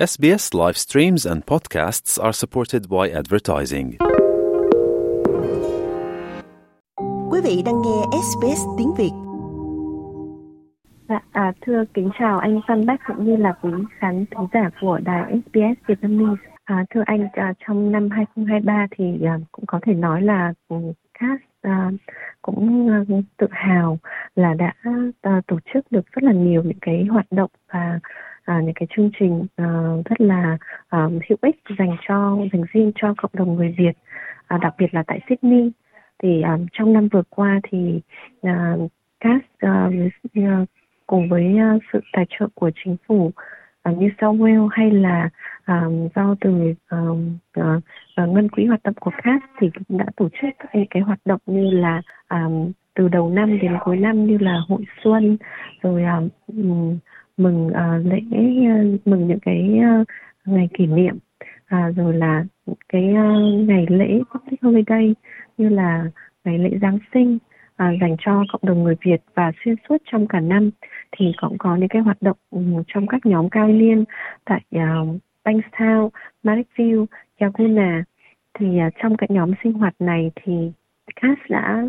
SBS live streams and podcasts are supported by advertising. Quý vị đang nghe SBS tiếng Việt. Dạ, à, thưa kính chào anh Phan Bách cũng như là quý khán thính giả của đài SBS Vietnamese. À, thưa anh, à, trong năm 2023 thì à, cũng có thể nói là cast à, cũng à, tự hào là đã à, tổ chức được rất là nhiều những cái hoạt động và à, những cái chương trình à, rất là à, hữu ích dành cho dành riêng cho cộng đồng người Việt, à, đặc biệt là tại Sydney. Thì à, trong năm vừa qua thì à, à, à, cùng với à, sự tài trợ của chính phủ uh, New South Wales hay là à, do từ à, ngân quỹ hoạt động của CAS thì cũng đã tổ chức các cái hoạt động như là từ đầu năm đến cuối năm như là hội xuân rồi um, mừng uh, lễ uh, mừng những cái uh, ngày kỷ niệm à, rồi là cái uh, ngày lễ public holiday như là ngày lễ Giáng sinh à, dành cho cộng đồng người Việt và xuyên suốt trong cả năm. Thì cũng có những cái hoạt động ừ, trong các nhóm cao niên tại uh, Bankstown, Marrickville, Yaguna. Thì uh, trong cái nhóm sinh hoạt này thì CAS đã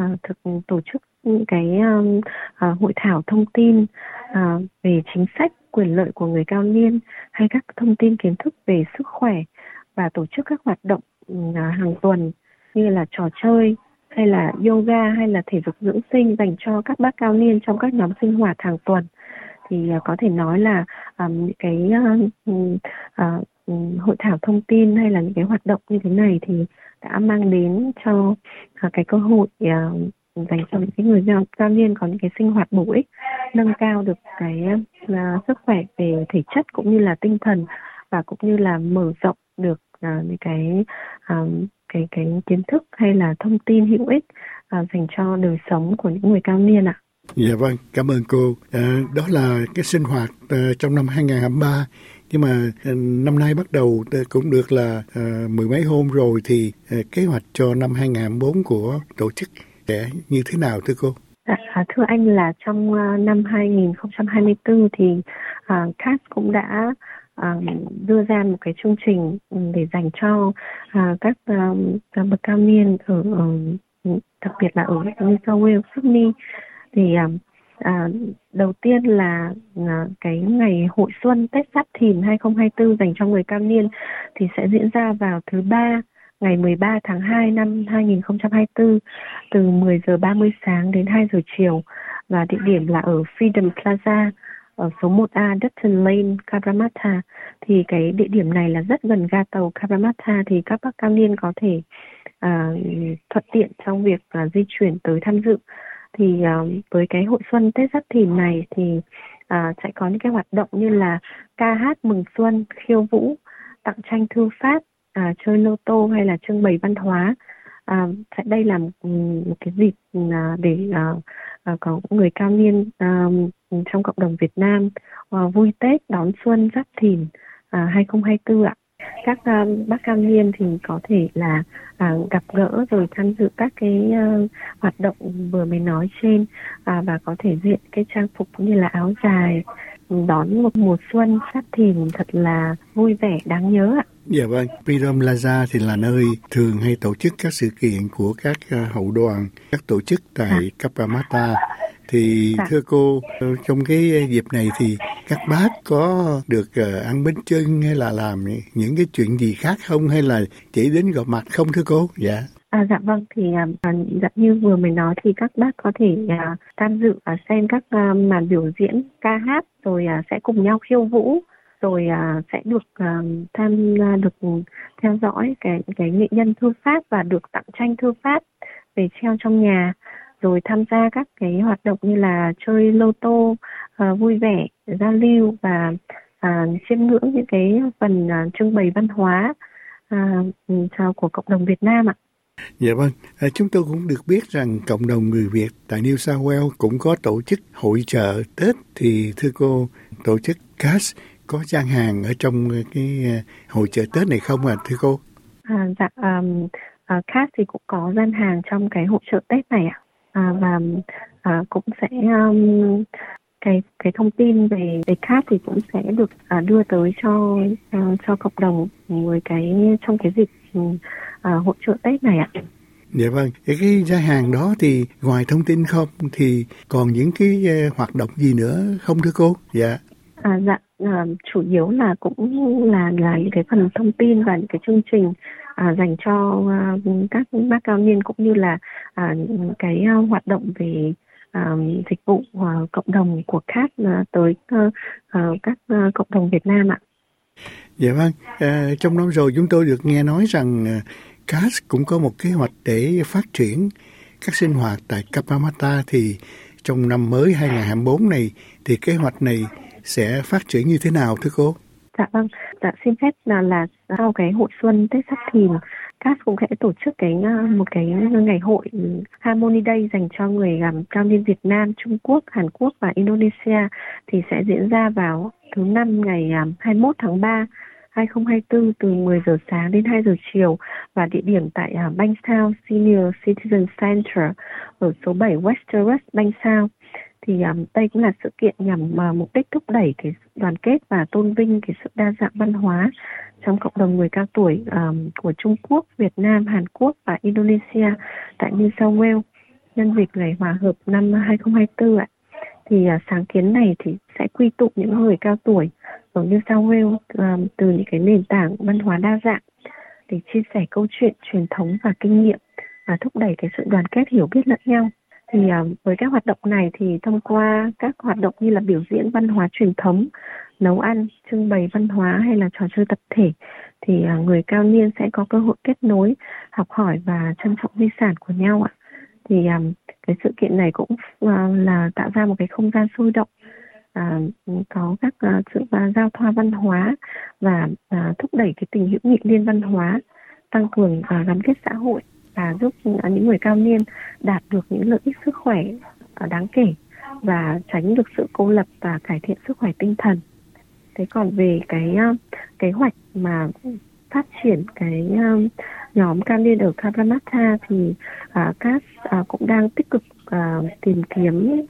uh, thực tổ chức những cái um, uh, hội thảo thông tin uh, về chính sách quyền lợi của người cao niên hay các thông tin kiến thức về sức khỏe và tổ chức các hoạt động uh, hàng tuần như là trò chơi hay là yoga hay là thể dục dưỡng sinh dành cho các bác cao niên trong các nhóm sinh hoạt hàng tuần. Thì uh, có thể nói là um, những cái uh, uh, hội thảo thông tin hay là những cái hoạt động như thế này thì đã mang đến cho uh, cái cơ hội uh, dành cho những cái người cao niên có những cái sinh hoạt bổ ích nâng cao được cái uh, sức khỏe về thể chất cũng như là tinh thần và cũng như là mở rộng được uh, những cái um, cái cái kiến thức hay là thông tin hữu ích uh, dành cho đời sống của những người cao niên ạ. Dạ vâng, cảm ơn cô. À, đó là cái sinh hoạt uh, trong năm 2023 nhưng mà năm nay bắt đầu cũng được là uh, mười mấy hôm rồi thì uh, kế hoạch cho năm 2024 của tổ chức sẽ như thế nào thưa cô? À, à thưa anh là trong à, năm 2024 thì à, CAS cũng đã à, đưa ra một cái chương trình ừ, để dành cho à, các uh, bậc cao niên ở, ở đặc biệt là ở New South Wales, Sydney thì à, À, đầu tiên là à, cái ngày hội xuân Tết Giáp Thìn 2024 dành cho người cao niên thì sẽ diễn ra vào thứ ba ngày 13 tháng 2 năm 2024 từ 10 giờ 30 sáng đến 2 giờ chiều. Và địa điểm là ở Freedom Plaza ở số 1A Dutton Lane, Cabramatta thì cái địa điểm này là rất gần ga tàu Cabramatta thì các bác cao niên có thể uh, thuận tiện trong việc uh, di chuyển tới tham dự. Thì uh, với cái hội xuân Tết Giáp Thìn này thì uh, sẽ có những cái hoạt động như là ca hát mừng xuân, khiêu vũ, tặng tranh thư pháp, à, chơi lô tô hay là trưng bày văn hóa. à, đây là một, một cái dịp à, để à, à có người cao niên à, trong cộng đồng Việt Nam à, vui Tết đón xuân Giáp Thìn à, 2024 ạ các à, bác cao niên thì có thể là à, gặp gỡ rồi tham dự các cái à, hoạt động vừa mới nói trên à, và có thể diện cái trang phục như là áo dài ừ, đón một mùa xuân giáp thìn thật là vui vẻ đáng nhớ ạ. Dạ vâng, Freedom Plaza thì là nơi thường hay tổ chức các sự kiện của các uh, hậu đoàn, các tổ chức tại à. Kapamata. Thì dạ. thưa cô trong cái dịp này thì các bác có được uh, ăn bánh trưng hay là làm những cái chuyện gì khác không? Hay là chỉ đến gặp mặt không thưa cô? Dạ. À, dạ vâng thì à, dạ, như vừa mới nói thì các bác có thể à, tham dự và xem các à, màn biểu diễn ca hát rồi à, sẽ cùng nhau khiêu vũ rồi à, sẽ được à, tham à, được theo dõi cái cái nghệ nhân thư pháp và được tặng tranh thư pháp về treo trong nhà. Rồi tham gia các cái hoạt động như là chơi lô tô uh, vui vẻ giao lưu và uh, chiêm ngưỡng những cái phần uh, trưng bày văn hóa uh, của cộng đồng Việt Nam ạ. Dạ vâng, à, chúng tôi cũng được biết rằng cộng đồng người Việt tại New South Wales cũng có tổ chức hội trợ Tết thì thưa cô tổ chức CAS có gian hàng ở trong cái hội chợ Tết này không à thưa cô? À, dạ, um, uh, CAS thì cũng có gian hàng trong cái hội chợ Tết này ạ à, và à, cũng sẽ um, cái cái thông tin về về CAT thì cũng sẽ được uh, đưa tới cho uh, cho cộng đồng với cái trong cái dịp uh, hỗ trợ Tết này ạ. Dạ vâng, cái, cái gia hàng đó thì ngoài thông tin không thì còn những cái uh, hoạt động gì nữa không thưa cô? Dạ. À, dạ, à, chủ yếu là cũng là là những cái phần thông tin và những cái chương trình à, dành cho à, các bác cao niên cũng như là à, cái à, hoạt động về à, dịch vụ à, cộng đồng của CAT à, tới à, à, các à, cộng đồng Việt Nam ạ. Dạ vâng, à, trong năm rồi chúng tôi được nghe nói rằng CAS cũng có một kế hoạch để phát triển các sinh hoạt tại Kapamata thì trong năm mới 2024 này thì kế hoạch này sẽ phát triển như thế nào thưa cô? Dạ vâng, dạ xin phép là là sau cái hội xuân Tết Sắp Thìn, CAS cũng sẽ tổ chức cái ờ, một cái ngày hội Harmony Day dành cho người làm cao niên Việt Nam, Trung Quốc, Hàn Quốc và Indonesia thì sẽ diễn ra vào thứ năm ngày ờ, 21 tháng 3 2024 từ 10 giờ sáng đến 2 giờ chiều và địa điểm tại uh, Bankstown Senior Citizen Center ở số 7 West Terrace, Bankstown thì um, đây cũng là sự kiện nhằm uh, mục đích thúc đẩy cái đoàn kết và tôn vinh cái sự đa dạng văn hóa trong cộng đồng người cao tuổi um, của Trung Quốc, Việt Nam, Hàn Quốc và Indonesia tại New South Wales nhân dịp ngày hòa hợp năm 2024 ạ. Thì uh, sáng kiến này thì sẽ quy tụ những người cao tuổi ở New South Wales um, từ những cái nền tảng văn hóa đa dạng để chia sẻ câu chuyện truyền thống và kinh nghiệm và thúc đẩy cái sự đoàn kết hiểu biết lẫn nhau thì à, với các hoạt động này thì thông qua các hoạt động như là biểu diễn văn hóa truyền thống nấu ăn trưng bày văn hóa hay là trò chơi tập thể thì à, người cao niên sẽ có cơ hội kết nối học hỏi và trân trọng di sản của nhau ạ. Thì à, cái sự kiện này cũng là tạo ra một cái không gian sôi động à, có các sự giao thoa văn hóa và thúc đẩy cái tình hữu nghị liên văn hóa tăng cường uh, gắn kết xã hội và giúp à, những người cao niên đạt được những lợi ích sức khỏe à, đáng kể và tránh được sự cô lập và cải thiện sức khỏe tinh thần. Thế còn về cái à, kế hoạch mà phát triển cái nhóm cao niên ở Kalamata thì các cũng đang tích cực tìm kiếm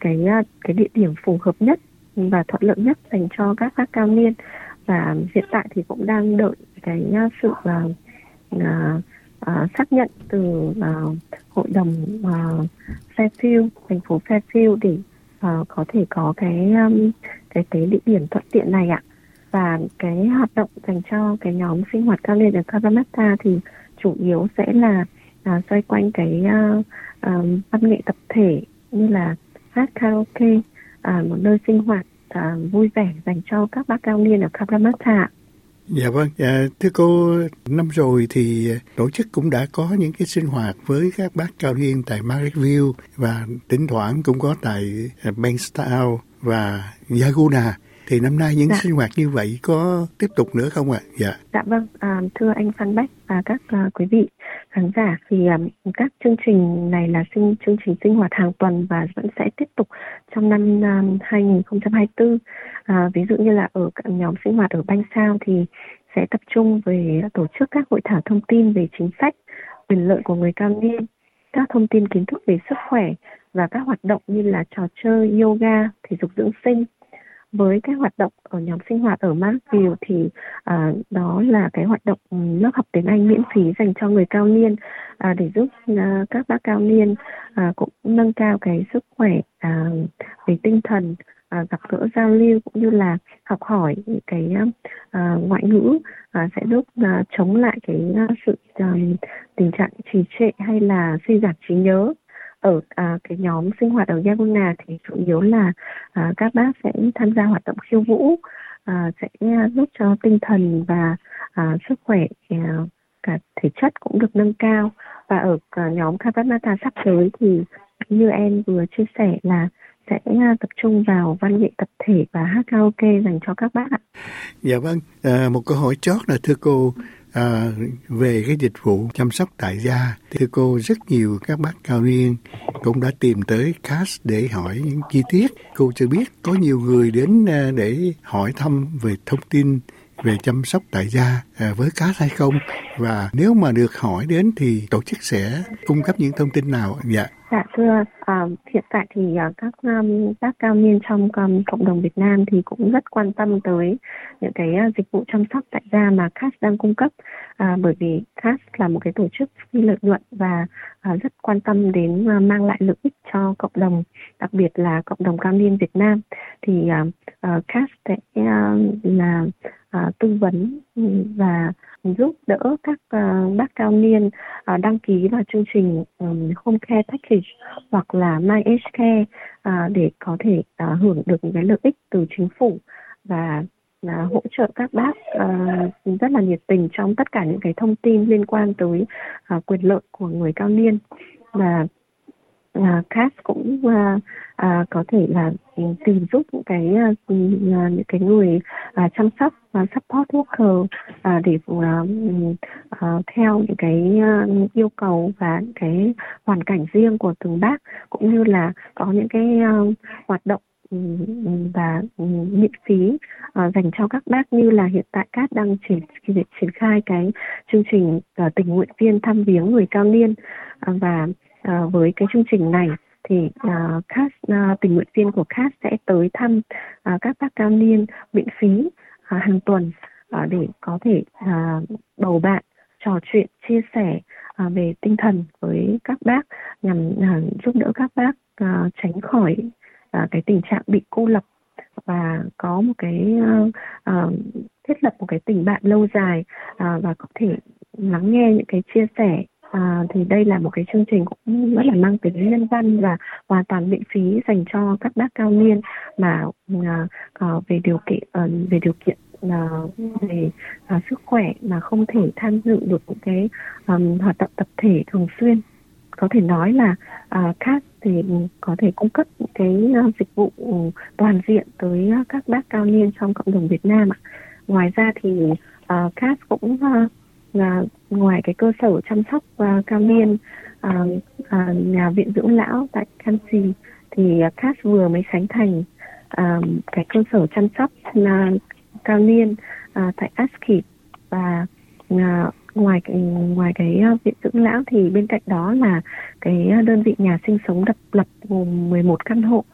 cái cái địa điểm phù hợp nhất và thuận lợi nhất dành cho các các cao niên và hiện tại thì cũng đang đợi cái sự uh, uh, uh, xác nhận từ uh, hội đồng uh, Fairfield thành phố Fairfield để uh, có thể có cái um, cái cái địa điểm thuận tiện này ạ. Và cái hoạt động dành cho cái nhóm sinh hoạt cao niên ở Kalamata thì chủ yếu sẽ là uh, xoay quanh cái uh, uh, văn nghệ tập thể như là hát karaoke uh, một nơi sinh hoạt uh, vui vẻ dành cho các bác cao niên ở Kalamata Dạ vâng, dạ, thưa cô, năm rồi thì tổ chức cũng đã có những cái sinh hoạt với các bác cao niên tại Marrickville và thỉnh thoảng cũng có tại Bankstown và Yaguna. Thì năm nay những dạ. sinh hoạt như vậy có tiếp tục nữa không ạ? À? Dạ. Dạ vâng, à, thưa anh Phan Bách và các à, quý vị khán giả thì à, các chương trình này là sinh chương trình sinh hoạt hàng tuần và vẫn sẽ tiếp tục trong năm à, 2024. À, ví dụ như là ở nhóm sinh hoạt ở Banh Sao thì sẽ tập trung về tổ chức các hội thảo thông tin về chính sách, quyền lợi của người cao niên, các thông tin kiến thức về sức khỏe và các hoạt động như là trò chơi, yoga, thể dục dưỡng sinh với cái hoạt động ở nhóm sinh hoạt ở Markville thì à, đó là cái hoạt động ừ, lớp học tiếng Anh miễn phí dành cho người cao niên. À, để giúp à, các bác cao niên à, cũng nâng cao cái sức khỏe à, về tinh thần à, gặp gỡ giao lưu cũng như là học hỏi cái à, ngoại ngữ à, sẽ giúp à, chống lại cái à, sự à, tình trạng trì trệ hay là suy giảm trí nhớ ở à, cái nhóm sinh hoạt ở Yaguna thì chủ yếu là à, các bác sẽ tham gia hoạt động khiêu vũ à, sẽ à, giúp cho tinh thần và à, sức khỏe à, cả thể chất cũng được nâng cao và ở à, nhóm Kavanata sắp tới thì như em vừa chia sẻ là sẽ à, tập trung vào văn nghệ tập thể và hát karaoke dành cho các bác ạ. Dạ vâng, à, một câu hỏi chót là thưa cô, à, về cái dịch vụ chăm sóc tại gia thì cô rất nhiều các bác cao niên cũng đã tìm tới CAS để hỏi những chi tiết. Cô cho biết có nhiều người đến à, để hỏi thăm về thông tin về chăm sóc tại gia à, với cá hay không. Và nếu mà được hỏi đến thì tổ chức sẽ cung cấp những thông tin nào dạ. Dạ thưa, uh, hiện tại thì uh, các um, các cao niên trong um, cộng đồng Việt Nam thì cũng rất quan tâm tới những cái uh, dịch vụ chăm sóc tại gia mà CAS đang cung cấp. Uh, bởi vì CAS là một cái tổ chức phi lợi nhuận và uh, rất quan tâm đến uh, mang lại lợi ích cho cộng đồng, đặc biệt là cộng đồng cao niên Việt Nam. Thì uh, uh, CAS sẽ uh, là uh, tư vấn và giúp đỡ các uh, bác cao niên uh, đăng ký vào chương trình um, Home Care Package hoặc là MyHCare Age à, uh, để có thể uh, hưởng được những cái lợi ích từ chính phủ và uh, hỗ trợ các bác uh, rất là nhiệt tình trong tất cả những cái thông tin liên quan tới uh, quyền lợi của người cao niên. Và à, cast cũng à, à, có thể là tìm giúp những cái à, à, những cái người à, chăm sóc và support worker à, để à, à, theo những cái à, yêu cầu và những cái hoàn cảnh riêng của từng bác cũng như là có những cái à, hoạt động ừ, ừ, và miễn phí uh, dành cho các bác như là hiện tại cát đang triển triển khai cái chương trình uh, tình nguyện viên thăm viếng người cao niên uh, và À, với cái chương trình này thì à, uh, CAS uh, à, tình nguyện viên của CAS sẽ tới thăm uh, các bác cao niên miễn phí uh, hàng tuần uh, để có thể uh, bầu bạn trò chuyện chia sẻ uh, về tinh thần với các bác nhằm uh, giúp đỡ các bác uh, tránh khỏi uh, cái tình trạng bị cô lập và có một cái uh, uh, thiết lập một cái tình bạn lâu dài uh, và có thể lắng nghe những cái chia sẻ à, thì đây là một cái chương trình cũng rất là mang tính nhân văn và hoàn toàn miễn phí dành cho các bác cao niên mà à, à, về điều kiện à, về điều kiện là về à, sức khỏe mà không thể tham dự được những cái um, hoạt động tập thể thường xuyên có thể nói là à, uh, CAS thì có thể cung cấp những cái uh, dịch vụ ừ, toàn diện tới uh, các bác cao niên trong cộng đồng Việt Nam ạ. Ngoài ra thì à, uh, CAS cũng uh, là ngoài cái cơ sở chăm sóc uh, cao niên uh, uh, nhà viện dưỡng lão tại Canxi thì uh, CAS vừa mới sánh thành uh, cái cơ sở chăm sóc uh, cao niên uh, tại Askip. Và uh, ngoài cái, ngoài cái uh, viện dưỡng lão thì bên cạnh đó là cái đơn vị nhà sinh sống độc lập gồm 11 căn hộ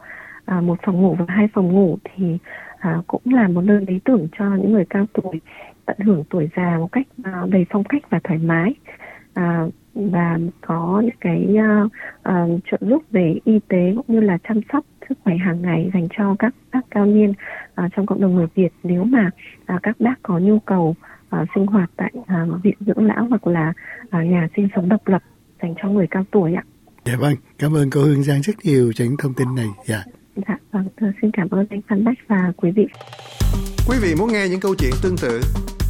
à, một phòng ngủ và hai phòng ngủ thì à, cũng là một nơi lý tưởng cho những người cao tuổi tận hưởng tuổi già một cách uh, đầy phong cách và thoải mái à, và có những cái uh, uh, trợ giúp về y tế cũng như là chăm sóc sức khỏe hàng ngày dành cho các bác cao niên uh, trong cộng đồng người Việt nếu mà uh, các bác có nhu cầu uh, sinh hoạt tại uh, viện dưỡng lão hoặc là uh, nhà sinh sống độc lập dành cho người cao tuổi ạ. Dạ vâng, cảm ơn cô Hương Giang rất nhiều cho những thông tin này. Dạ. Dạ vâng, xin cảm ơn anh Phan Bách và quý vị. Quý vị muốn nghe những câu chuyện tương tự